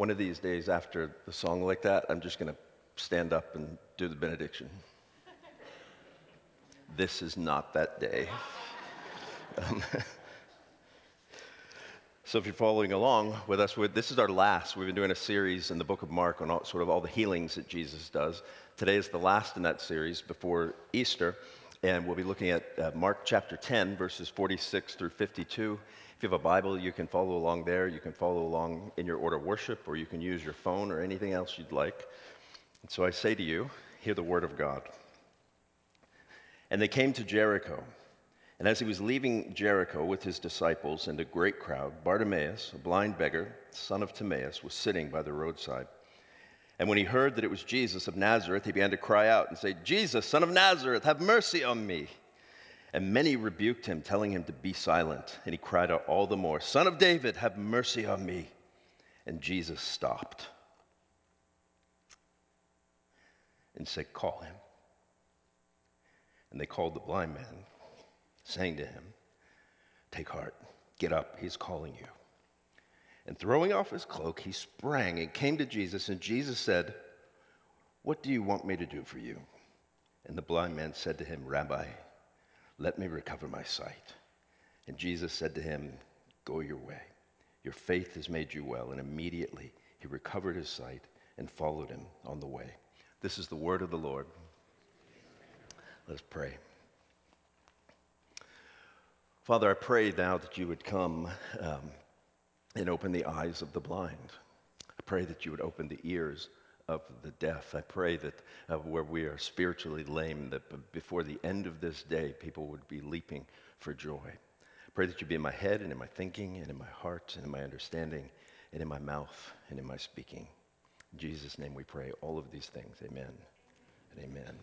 One of these days after the song like that, I'm just going to stand up and do the benediction. this is not that day. Um, so if you're following along with us, this is our last. We've been doing a series in the book of Mark on all, sort of all the healings that Jesus does. Today is the last in that series before Easter, and we'll be looking at uh, Mark chapter 10, verses 46 through 52. If you have a Bible, you can follow along there. You can follow along in your order of worship, or you can use your phone or anything else you'd like. And so I say to you, hear the word of God. And they came to Jericho. And as he was leaving Jericho with his disciples and a great crowd, Bartimaeus, a blind beggar, son of Timaeus, was sitting by the roadside. And when he heard that it was Jesus of Nazareth, he began to cry out and say, Jesus, son of Nazareth, have mercy on me. And many rebuked him, telling him to be silent. And he cried out all the more, Son of David, have mercy on me. And Jesus stopped and said, Call him. And they called the blind man, saying to him, Take heart, get up, he's calling you. And throwing off his cloak, he sprang and came to Jesus. And Jesus said, What do you want me to do for you? And the blind man said to him, Rabbi, let me recover my sight. And Jesus said to him, Go your way. Your faith has made you well. And immediately he recovered his sight and followed him on the way. This is the word of the Lord. Let's pray. Father, I pray now that you would come um, and open the eyes of the blind. I pray that you would open the ears of the deaf. I pray that uh, where we are spiritually lame, that before the end of this day, people would be leaping for joy. Pray that you be in my head and in my thinking and in my heart and in my understanding and in my mouth and in my speaking. In Jesus' name we pray all of these things. Amen and amen.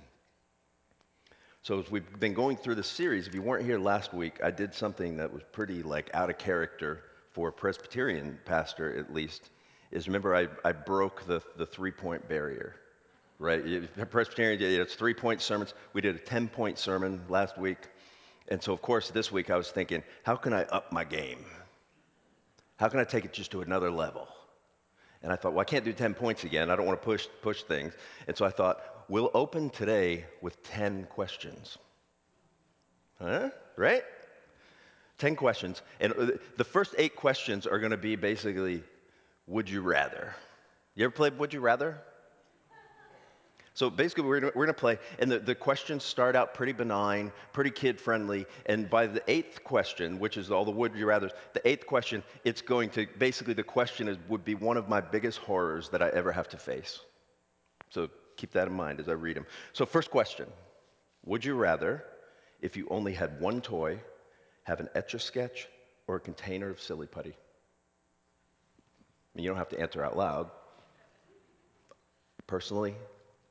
So as we've been going through this series, if you weren't here last week, I did something that was pretty like out of character for a Presbyterian pastor at least is remember I, I broke the, the three point barrier, right? Presbyterian, it's three point sermons. We did a 10 point sermon last week. And so, of course, this week I was thinking, how can I up my game? How can I take it just to another level? And I thought, well, I can't do 10 points again. I don't want to push, push things. And so I thought, we'll open today with 10 questions. Huh? Right? 10 questions. And uh, the first eight questions are going to be basically would You Rather. You ever played Would You Rather? So basically, we're gonna, we're gonna play, and the, the questions start out pretty benign, pretty kid friendly, and by the eighth question, which is all the would you rather's, the eighth question, it's going to basically the question is, would be one of my biggest horrors that I ever have to face. So keep that in mind as I read them. So, first question Would you rather, if you only had one toy, have an etch a sketch or a container of silly putty? Mean, you don't have to answer out loud. Personally,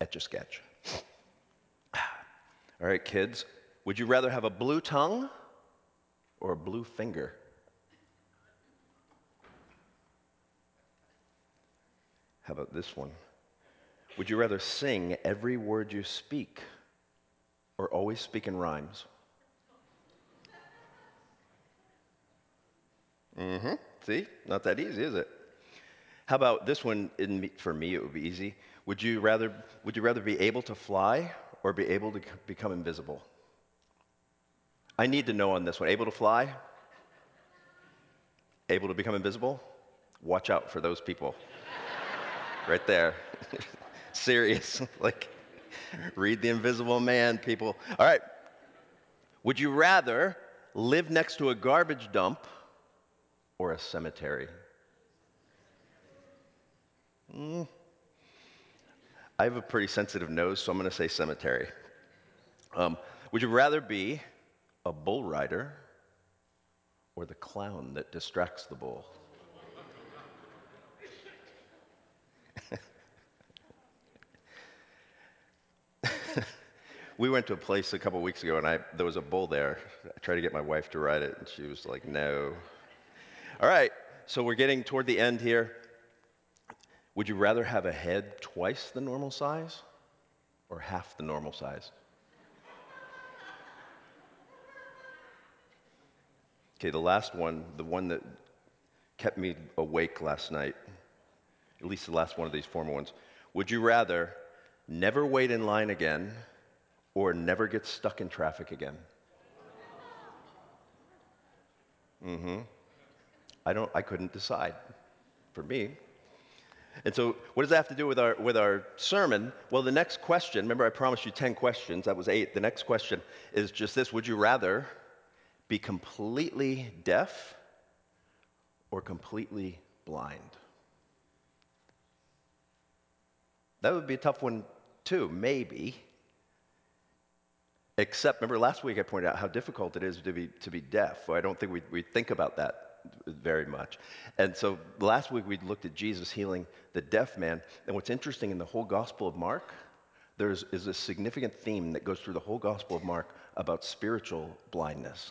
etch a sketch. All right, kids, would you rather have a blue tongue or a blue finger? How about this one? Would you rather sing every word you speak or always speak in rhymes? Mm hmm. See? Not that easy, is it? How about this one? In, for me, it would be easy. Would you rather would you rather be able to fly or be able to become invisible? I need to know on this one. Able to fly? Able to become invisible? Watch out for those people. right there. Serious. like, read The Invisible Man, people. All right. Would you rather live next to a garbage dump or a cemetery? Mm. I have a pretty sensitive nose, so I'm going to say cemetery. Um, would you rather be a bull rider or the clown that distracts the bull? we went to a place a couple weeks ago, and I, there was a bull there. I tried to get my wife to ride it, and she was like, no. All right, so we're getting toward the end here. Would you rather have a head twice the normal size or half the normal size? Okay, the last one, the one that kept me awake last night. at least the last one of these former ones. Would you rather never wait in line again or never get stuck in traffic again? Mm-hmm. I don't I couldn't decide for me. And so, what does that have to do with our, with our sermon? Well, the next question, remember I promised you 10 questions, that was eight. The next question is just this Would you rather be completely deaf or completely blind? That would be a tough one, too, maybe. Except, remember last week I pointed out how difficult it is to be, to be deaf. I don't think we, we think about that very much. And so last week we looked at Jesus healing the deaf man. And what's interesting in the whole Gospel of Mark, there is a significant theme that goes through the whole Gospel of Mark about spiritual blindness.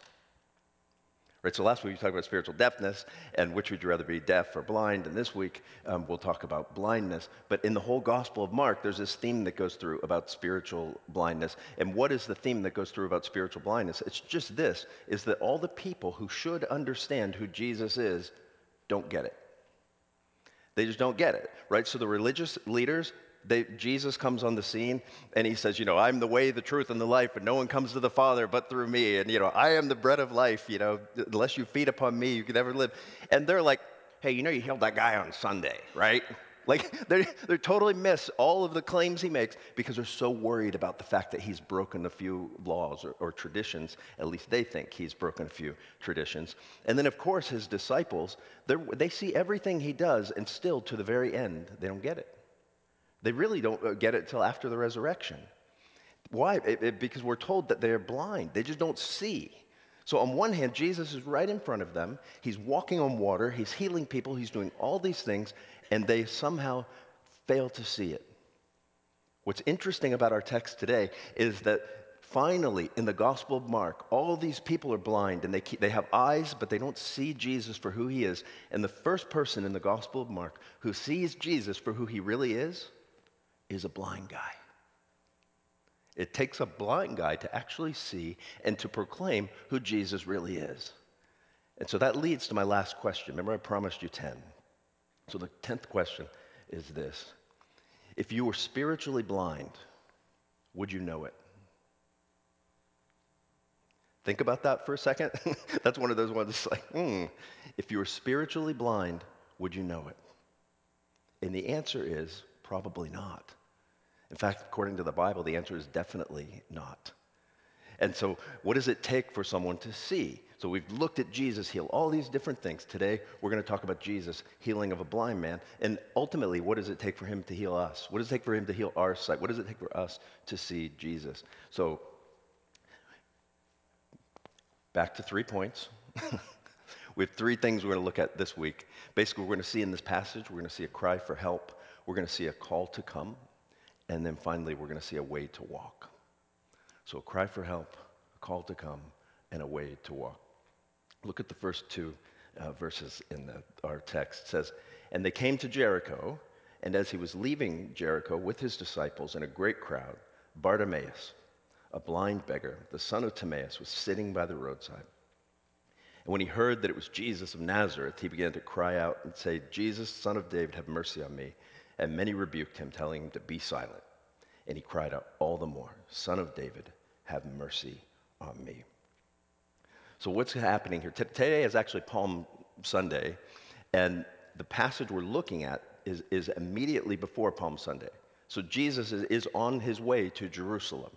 Right, so last week we talked about spiritual deafness and which would you rather be deaf or blind. And this week um, we'll talk about blindness. But in the whole Gospel of Mark, there's this theme that goes through about spiritual blindness. And what is the theme that goes through about spiritual blindness? It's just this: is that all the people who should understand who Jesus is don't get it. They just don't get it, right? So the religious leaders, they, Jesus comes on the scene and he says, You know, I'm the way, the truth, and the life, and no one comes to the Father but through me. And, you know, I am the bread of life. You know, unless you feed upon me, you can never live. And they're like, Hey, you know, you healed that guy on Sunday, right? Like, they they totally miss all of the claims he makes because they're so worried about the fact that he's broken a few laws or, or traditions. At least they think he's broken a few traditions. And then, of course, his disciples, they see everything he does, and still, to the very end, they don't get it. They really don't uh, get it till after the resurrection. Why? It, it, because we're told that they're blind, they just don't see. So, on one hand, Jesus is right in front of them. He's walking on water, he's healing people, he's doing all these things, and they somehow fail to see it. What's interesting about our text today is that finally, in the Gospel of Mark, all these people are blind and they, keep, they have eyes, but they don't see Jesus for who he is. And the first person in the Gospel of Mark who sees Jesus for who he really is is a blind guy. It takes a blind guy to actually see and to proclaim who Jesus really is. And so that leads to my last question. Remember, I promised you 10. So the 10th question is this If you were spiritually blind, would you know it? Think about that for a second. That's one of those ones that's like, hmm, if you were spiritually blind, would you know it? And the answer is Probably not. In fact, according to the Bible, the answer is definitely not. And so, what does it take for someone to see? So, we've looked at Jesus heal all these different things. Today, we're going to talk about Jesus healing of a blind man. And ultimately, what does it take for him to heal us? What does it take for him to heal our sight? What does it take for us to see Jesus? So, back to three points. we have three things we're going to look at this week. Basically, we're going to see in this passage, we're going to see a cry for help. We're going to see a call to come. And then finally, we're going to see a way to walk. So, a cry for help, a call to come, and a way to walk. Look at the first two uh, verses in the, our text. It says, And they came to Jericho, and as he was leaving Jericho with his disciples and a great crowd, Bartimaeus, a blind beggar, the son of Timaeus, was sitting by the roadside. And when he heard that it was Jesus of Nazareth, he began to cry out and say, Jesus, son of David, have mercy on me. And many rebuked him, telling him to be silent. And he cried out all the more, Son of David, have mercy on me. So, what's happening here? Today is actually Palm Sunday, and the passage we're looking at is, is immediately before Palm Sunday. So, Jesus is, is on his way to Jerusalem.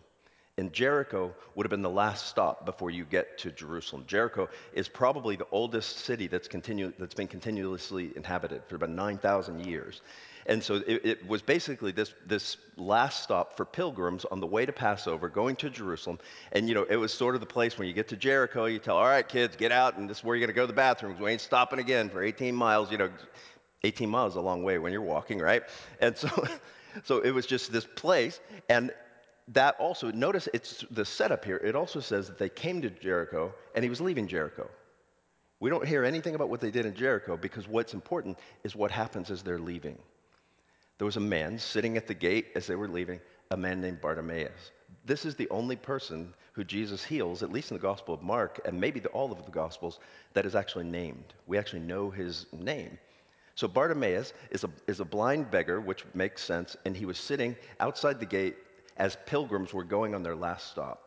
And Jericho would have been the last stop before you get to Jerusalem. Jericho is probably the oldest city that's, continu- that's been continuously inhabited for about 9,000 years. And so it, it, was basically this, this last stop for pilgrims on the way to Passover, going to Jerusalem. And, you know, it was sort of the place when you get to Jericho, you tell, all right, kids, get out, and this is where you're going to go to the bathrooms. We ain't stopping again for 18 miles. You know, 18 miles is a long way when you're walking, right? And so, so it was just this place. And that also, notice it's the setup here. It also says that they came to Jericho and he was leaving Jericho. We don't hear anything about what they did in Jericho because what's important is what happens as they're leaving. There was a man sitting at the gate as they were leaving, a man named Bartimaeus. This is the only person who Jesus heals, at least in the Gospel of Mark, and maybe the, all of the Gospels, that is actually named. We actually know his name. So Bartimaeus is a, is a blind beggar, which makes sense, and he was sitting outside the gate as pilgrims were going on their last stop.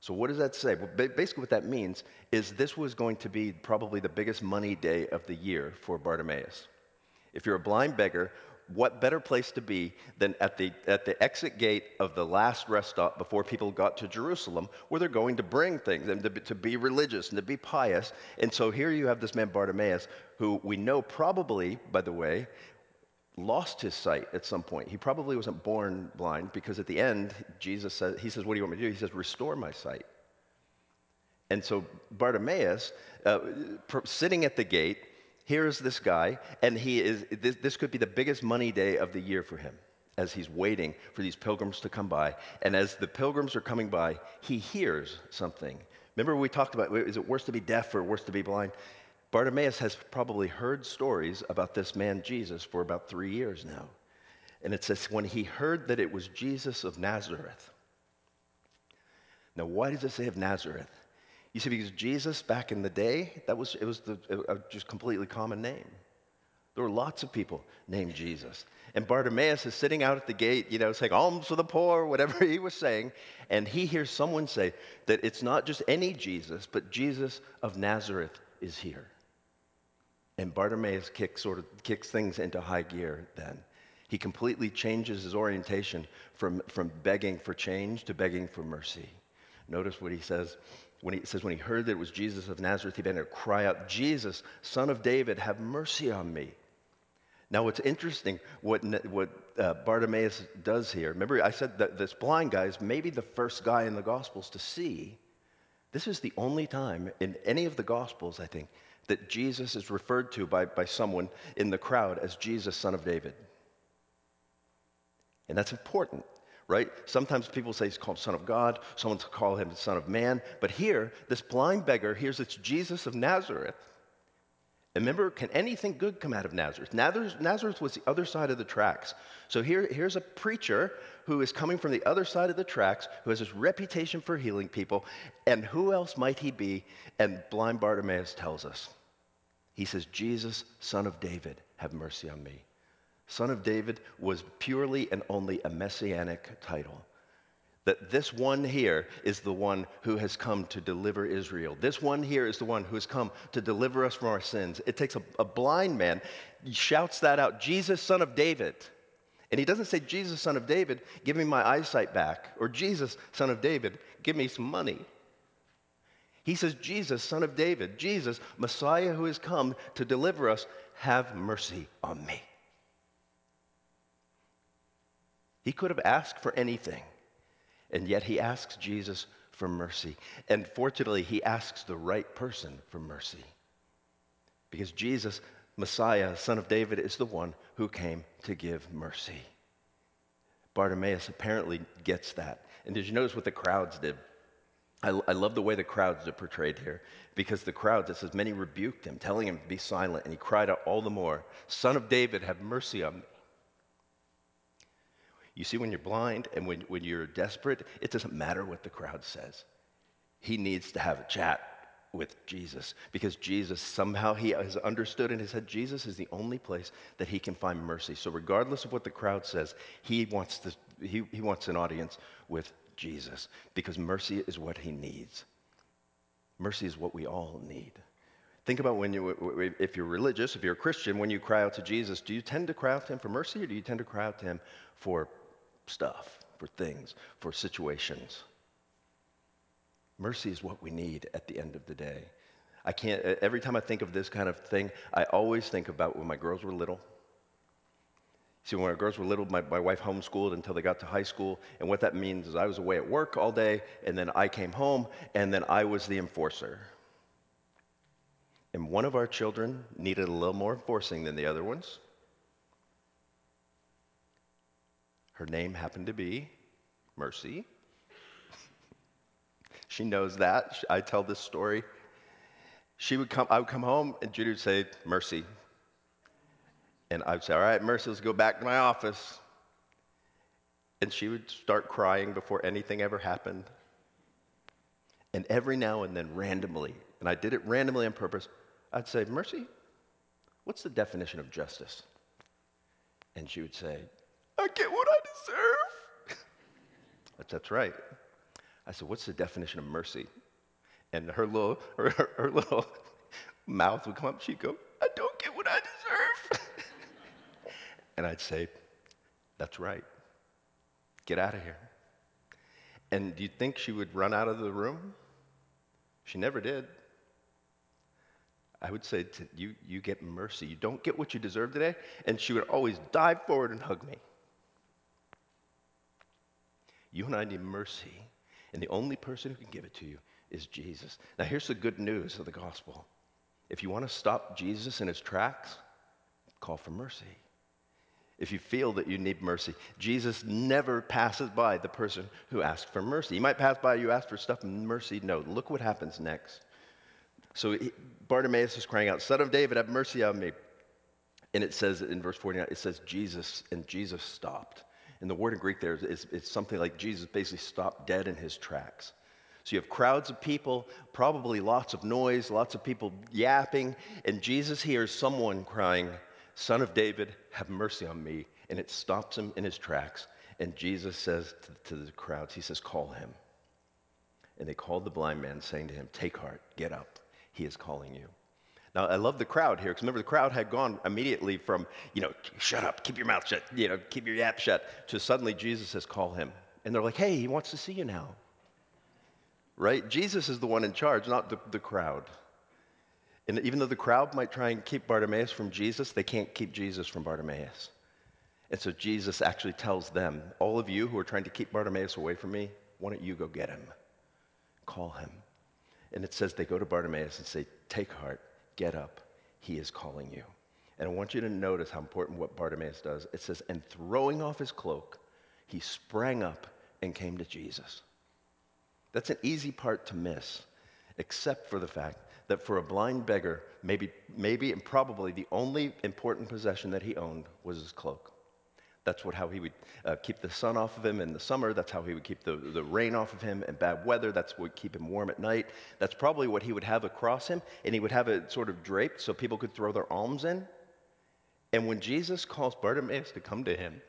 So, what does that say? Well, basically, what that means is this was going to be probably the biggest money day of the year for Bartimaeus. If you're a blind beggar, what better place to be than at the, at the exit gate of the last rest stop before people got to Jerusalem, where they're going to bring things and to, to be religious and to be pious? And so here you have this man Bartimaeus, who we know probably, by the way, lost his sight at some point. He probably wasn't born blind because at the end, Jesus says, He says, What do you want me to do? He says, Restore my sight. And so Bartimaeus, uh, sitting at the gate, here's this guy, and he is, this, this could be the biggest money day of the year for him as he's waiting for these pilgrims to come by. And as the pilgrims are coming by, he hears something. Remember, we talked about is it worse to be deaf or worse to be blind? Bartimaeus has probably heard stories about this man Jesus for about three years now. And it says, when he heard that it was Jesus of Nazareth. Now, why does it say of Nazareth? You see, because Jesus back in the day, that was, it was the, a, just completely common name. There were lots of people named Jesus. And Bartimaeus is sitting out at the gate, you know, saying, alms for the poor, whatever he was saying. And he hears someone say that it's not just any Jesus, but Jesus of Nazareth is here. And Bartimaeus kicks, sort of, kicks things into high gear then. He completely changes his orientation from, from begging for change to begging for mercy. Notice what he says when he says, when he heard that it was Jesus of Nazareth, he began to cry out, Jesus, son of David, have mercy on me. Now, what's interesting, what, what uh, Bartimaeus does here, remember I said that this blind guy is maybe the first guy in the Gospels to see. This is the only time in any of the Gospels, I think, that Jesus is referred to by, by someone in the crowd as Jesus, son of David. And that's important right? Sometimes people say he's called Son of God, someone call him Son of Man. But here, this blind beggar hears it's Jesus of Nazareth. And remember, can anything good come out of Nazareth? Nazareth was the other side of the tracks. So here, here's a preacher who is coming from the other side of the tracks, who has this reputation for healing people. And who else might he be? And blind Bartimaeus tells us. He says, Jesus, son of David, have mercy on me son of David, was purely and only a messianic title. That this one here is the one who has come to deliver Israel. This one here is the one who has come to deliver us from our sins. It takes a, a blind man, he shouts that out Jesus, son of David. And he doesn't say, Jesus, son of David, give me my eyesight back, or Jesus, son of David, give me some money. He says, Jesus, son of David, Jesus, Messiah who has come to deliver us, have mercy on me. He could have asked for anything, and yet he asks Jesus for mercy. And fortunately, he asks the right person for mercy. Because Jesus, Messiah, son of David, is the one who came to give mercy. Bartimaeus apparently gets that. And did you notice what the crowds did? I, I, love the way the crowds are portrayed here because the crowds, it says, many rebuked him, telling him to be silent, and he cried out all the more, Son of David, have mercy on me. You see, when you're blind and when, when you're desperate, it doesn't matter what the crowd says. He needs to have a chat with Jesus because Jesus somehow he has understood in his head Jesus is the only place that he can find mercy. So regardless of what the crowd says, he wants to, he, he wants an audience with Jesus because mercy is what he needs. Mercy is what we all need. Think about when you, if you're religious, if you're a Christian, when you cry out to Jesus, do you tend to cry out to him for mercy or do you tend to cry out to him for stuff, for things, for situations. Mercy is what we need at the end of the day. I can't, every time I think of this kind of thing, I always think about when my girls were little. See, when our girls were little, my, my wife homeschooled until they got to high school. And what that means is I was away at work all day, and then I came home, and then I was the enforcer. And one of our children needed a little more enforcing than the other ones. Her name happened to be Mercy. she knows that. I tell this story. She would come, I would come home, and Judy would say, Mercy. And I'd say, All right, Mercy, let's go back to my office. And she would start crying before anything ever happened. And every now and then, randomly, and I did it randomly on purpose, I'd say, Mercy, What's the definition of justice? And she would say, I get what I deserve. that's right. I said, What's the definition of mercy? And her little, her, her, her little mouth would come up. She'd go, I don't get what I deserve. And I'd say, That's right. Get out of here. And do you think she would run out of the room? She never did. I would say to you, you get mercy. You don't get what you deserve today. And she would always dive forward and hug me. You and I need mercy. And the only person who can give it to you is Jesus. Now, here's the good news of the gospel. If you want to stop Jesus in his tracks, call for mercy. If you feel that you need mercy, Jesus never passes by the person who asks for mercy. He might pass by you, ask for stuff, mercy. No, look what happens next. So Bartimaeus is crying out, Son of David, have mercy on me. And it says in verse 49, it says Jesus, and Jesus stopped. And the word in Greek there is, is, something like Jesus basically stopped dead in his tracks. So you have crowds of people, probably lots of noise, lots of people yapping, and Jesus hears someone crying, Son of David, have mercy on me. And it stops him in his tracks. And Jesus says to, to the crowds, He says, Call him. And they called the blind man, saying to him, Take heart, get up. He is calling you. Now, I love the crowd here because remember, the crowd had gone immediately from, you know, shut up, keep your mouth shut, you know, keep your yap shut, to suddenly Jesus says, call him. And they're like, hey, he wants to see you now. Right? Jesus is the one in charge, not the, the crowd. And even though the crowd might try and keep Bartimaeus from Jesus, they can't keep Jesus from Bartimaeus. And so Jesus actually tells them, all of you who are trying to keep Bartimaeus away from me, why don't you go get him? Call him. And it says they go to Bartimaeus and say, Take heart, get up, he is calling you. And I want you to notice how important what Bartimaeus does. It says, And throwing off his cloak, he sprang up and came to Jesus. That's an easy part to miss, except for the fact that for a blind beggar, maybe, maybe and probably the only important possession that he owned was his cloak. That's what, how he would uh, keep the sun off of him in the summer. That's how he would keep the, the rain off of him in bad weather. That's what would keep him warm at night. That's probably what he would have across him. And he would have it sort of draped so people could throw their alms in. And when Jesus calls Bartimaeus to come to him,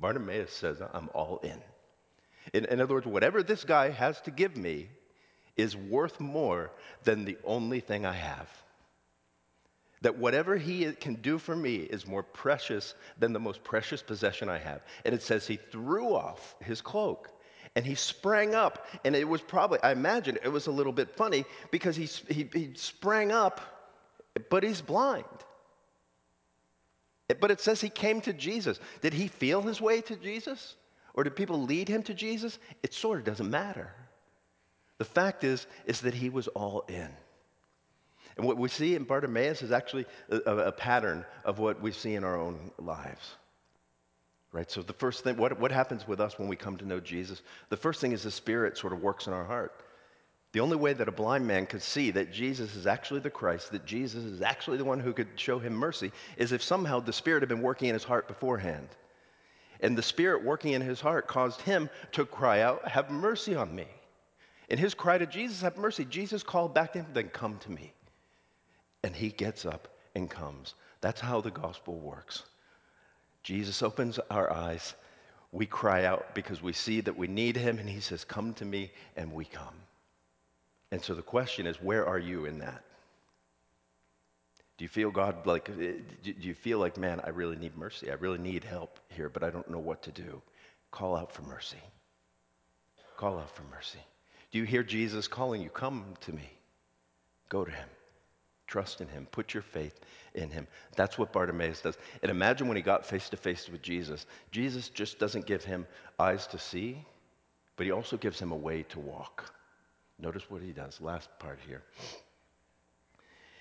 Bartimaeus says, I'm all in. in. In other words, whatever this guy has to give me is worth more than the only thing I have that whatever he can do for me is more precious than the most precious possession I have. And it says he threw off his cloak and he sprang up. And it was probably, I imagine it was a little bit funny because he, he, he sprang up, but he's blind. But it says he came to Jesus. Did he feel his way to Jesus? Or did people lead him to Jesus? It sort of doesn't matter. The fact is, is that he was all in. And what we see in Bartimaeus is actually a, a, pattern of what we see in our own lives. Right? So, the first thing, what, what happens with us when we come to know Jesus? The first thing is the Spirit sort of works in our heart. The only way that a blind man could see that Jesus is actually the Christ, that Jesus is actually the one who could show him mercy, is if somehow the Spirit had been working in his heart beforehand. And the Spirit working in his heart caused him to cry out, Have mercy on me. And his cry to Jesus, Have mercy, Jesus called back to him, Then come to me. And he gets up and comes. That's how the gospel works. Jesus opens our eyes. We cry out because we see that we need him, and he says, Come to me, and we come. And so the question is, where are you in that? Do you feel God like, eh, do you feel like, man, I really need mercy? I really need help here, but I don't know what to do? Call out for mercy. Call out for mercy. Do you hear Jesus calling you? Come to me. Go to him. Trust in him. Put your faith in him. That's what Bartimaeus does. And imagine when he got face to face with Jesus. Jesus just doesn't give him eyes to see, but he also gives him a way to walk. Notice what he does. Last part here.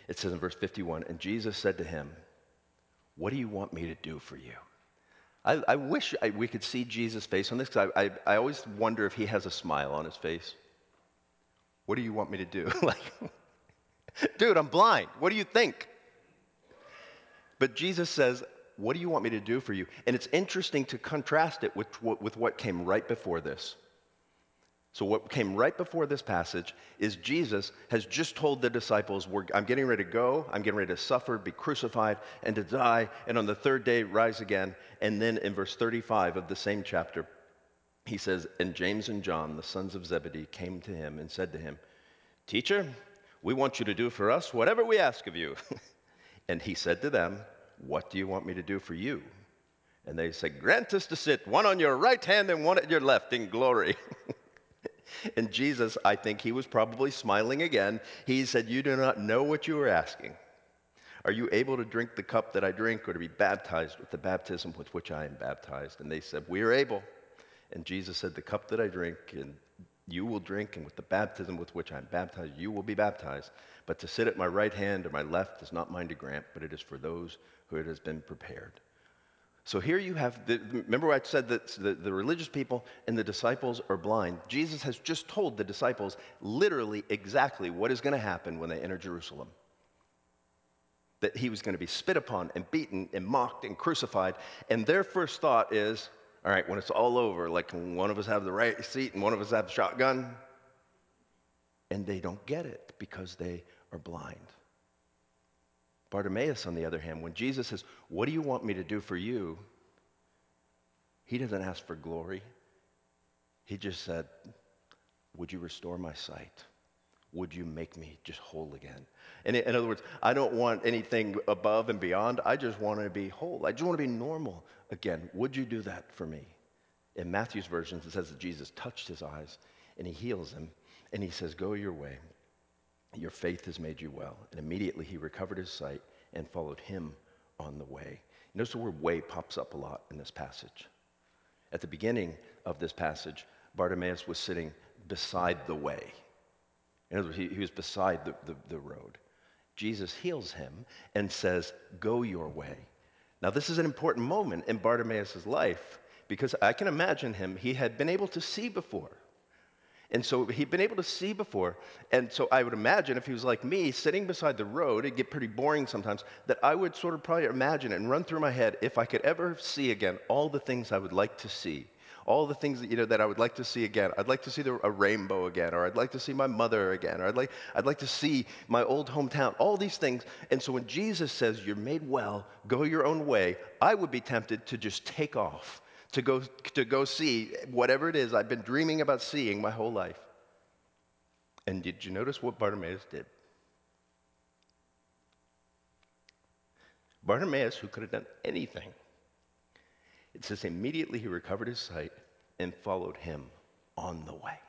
It says in verse 51 And Jesus said to him, What do you want me to do for you? I, I wish I, we could see Jesus' face on this because I, I, I always wonder if he has a smile on his face. What do you want me to do? like, Dude, I'm blind. What do you think? But Jesus says, What do you want me to do for you? And it's interesting to contrast it with, with what came right before this. So, what came right before this passage is Jesus has just told the disciples, I'm getting ready to go, I'm getting ready to suffer, be crucified, and to die, and on the third day rise again. And then in verse 35 of the same chapter, he says, And James and John, the sons of Zebedee, came to him and said to him, Teacher, we want you to do for us whatever we ask of you. and he said to them, What do you want me to do for you? And they said, Grant us to sit one on your right hand and one at your left in glory. And Jesus, I think he was probably smiling again. He said, You do not know what you are asking. Are you able to drink the cup that I drink or to be baptized with the baptism with which I am baptized? And they said, We are able. And Jesus said, The cup that I drink, and you will drink, and with the baptism with which I am baptized, you will be baptized. But to sit at my right hand or my left is not mine to grant, but it is for those who it has been prepared. So here you have, the, remember I said that the, the religious people and the disciples are blind. Jesus has just told the disciples literally exactly what is going to happen when they enter Jerusalem. That he was going to be spit upon and beaten and mocked and crucified. And their first thought is, all right, when it's all over, like one of us have the right seat and one of us have the shotgun. And they don't get it because they are blind. Bartimaeus, on the other hand, when Jesus says, What do you want me to do for you? He doesn't ask for glory. He just said, Would you restore my sight? Would you make me just whole again? And in other words, I don't want anything above and beyond. I just want to be whole. I just want to be normal again. Would you do that for me? In Matthew's version, it says that Jesus touched his eyes and he heals him. And he says, Go your way. Your faith has made you well. And immediately he recovered his sight and followed him on the way. Notice the word way pops up a lot in this passage. At the beginning of this passage, Bartimaeus was sitting beside the way. In other words, he, he was beside the, the, the road. Jesus heals him and says, Go your way. Now, this is an important moment in Bartimaeus' life because I can imagine him, he had been able to see before. And so he'd been able to see before. And so I would imagine if he was like me, sitting beside the road, it'd get pretty boring sometimes, that I would sort of probably imagine it and run through my head if I could ever see again all the things I would like to see. All the things that, you know, that I would like to see again. I'd like to see the, a rainbow again, or I'd like to see my mother again, or I'd like, I'd like to see my old hometown, all these things. And so when Jesus says, You're made well, go your own way, I would be tempted to just take off to go, to go see whatever it is I've been dreaming about seeing my whole life. And did you notice what Bartimaeus did? Bartimaeus, who could have done anything, it says immediately he recovered his sight and followed him on the way.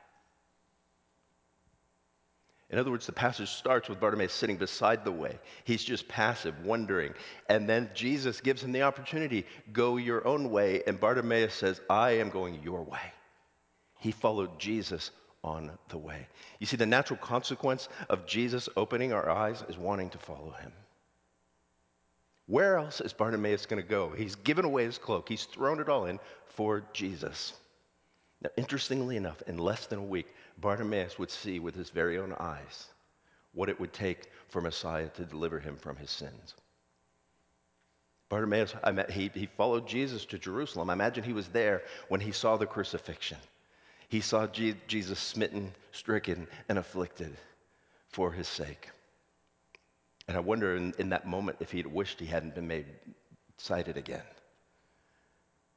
In other words, the passage starts with Bartimaeus sitting beside the way. He's just passive, wondering. And then Jesus gives him the opportunity go your own way. And Bartimaeus says, I am going your way. He followed Jesus on the way. You see, the natural consequence of Jesus opening our eyes is wanting to follow him. Where else is Bartimaeus going to go? He's given away his cloak, he's thrown it all in for Jesus. Now, interestingly enough, in less than a week, Bartimaeus would see with his very own eyes what it would take for Messiah to deliver him from his sins. Bartimaeus, I met, he, he followed Jesus to Jerusalem. I imagine he was there when he saw the crucifixion. He saw Jesus smitten, stricken, and afflicted for his sake. And I wonder in, in that moment if he'd wished he hadn't been made sighted again.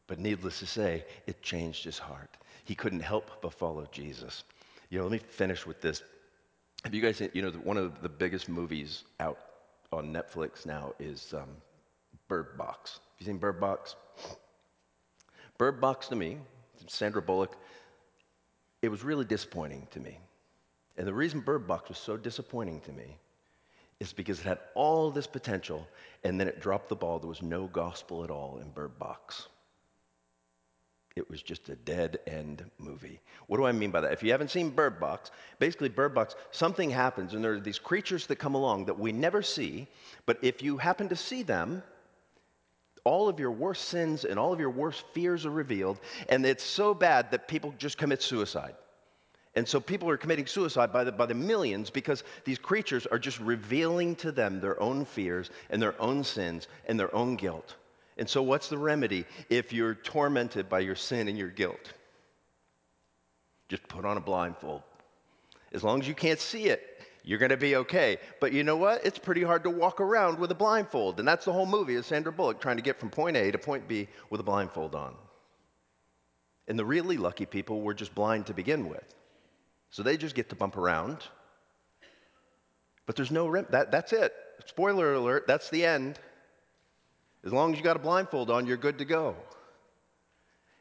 But needless to say, it changed his heart. He couldn't help but follow Jesus. You know, let me finish with this. Have you guys seen, you know, one of the biggest movies out on Netflix now is um, Bird Box. Have you seen Bird Box? Bird Box to me, Sandra Bullock, it was really disappointing to me. And the reason Bird Box was so disappointing to me is because it had all this potential and then it dropped the ball. There was no gospel at all in Bird Box. It was just a dead end movie. What do I mean by that? If you haven't seen Bird Box, basically, Bird Box, something happens, and there are these creatures that come along that we never see, but if you happen to see them, all of your worst sins and all of your worst fears are revealed, and it's so bad that people just commit suicide. And so people are committing suicide by the, by the millions because these creatures are just revealing to them their own fears and their own sins and their own guilt. And so, what's the remedy if you're tormented by your sin and your guilt? Just put on a blindfold. As long as you can't see it, you're going to be okay. But you know what? It's pretty hard to walk around with a blindfold. And that's the whole movie is Sandra Bullock trying to get from point A to point B with a blindfold on. And the really lucky people were just blind to begin with. So they just get to bump around. But there's no rem- that, that's it. Spoiler alert, that's the end. As long as you got a blindfold on, you're good to go.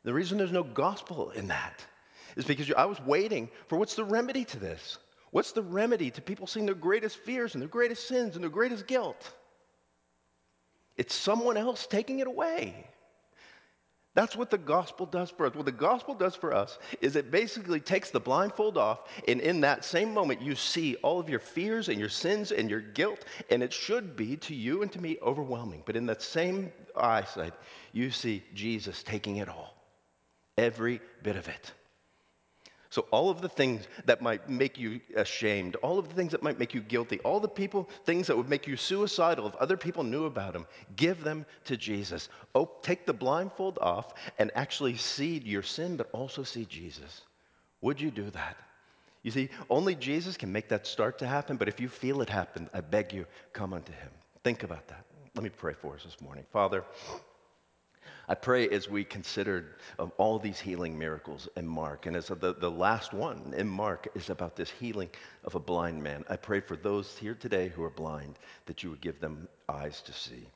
The reason there's no gospel in that is because I was waiting for what's the remedy to this? What's the remedy to people seeing their greatest fears and their greatest sins and their greatest guilt? It's someone else taking it away. That's what the gospel does for us. What the gospel does for us is it basically takes the blindfold off, and in that same moment, you see all of your fears and your sins and your guilt, and it should be to you and to me overwhelming. But in that same eyesight, you see Jesus taking it all, every bit of it. So, all of the things that might make you ashamed, all of the things that might make you guilty, all the people, things that would make you suicidal if other people knew about them, give them to Jesus. Oh, take the blindfold off and actually see your sin, but also see Jesus. Would you do that? You see, only Jesus can make that start to happen, but if you feel it happen, I beg you, come unto him. Think about that. Let me pray for us this morning. Father, I pray as we considered of um, all these healing miracles in Mark, and as the, the last one in Mark is about this healing of a blind man. I pray for those here today who are blind that you would give them eyes to see.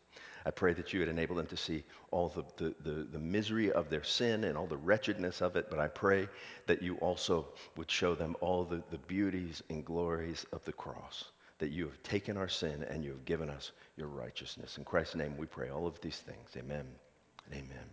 I pray that you would enable them to see all the, the, the, the, misery of their sin and all the wretchedness of it, but I pray that you also would show them all the, the beauties and glories of the cross, that you have taken our sin and you have given us your righteousness. In Christ's name we pray all of these things. Amen. Amen.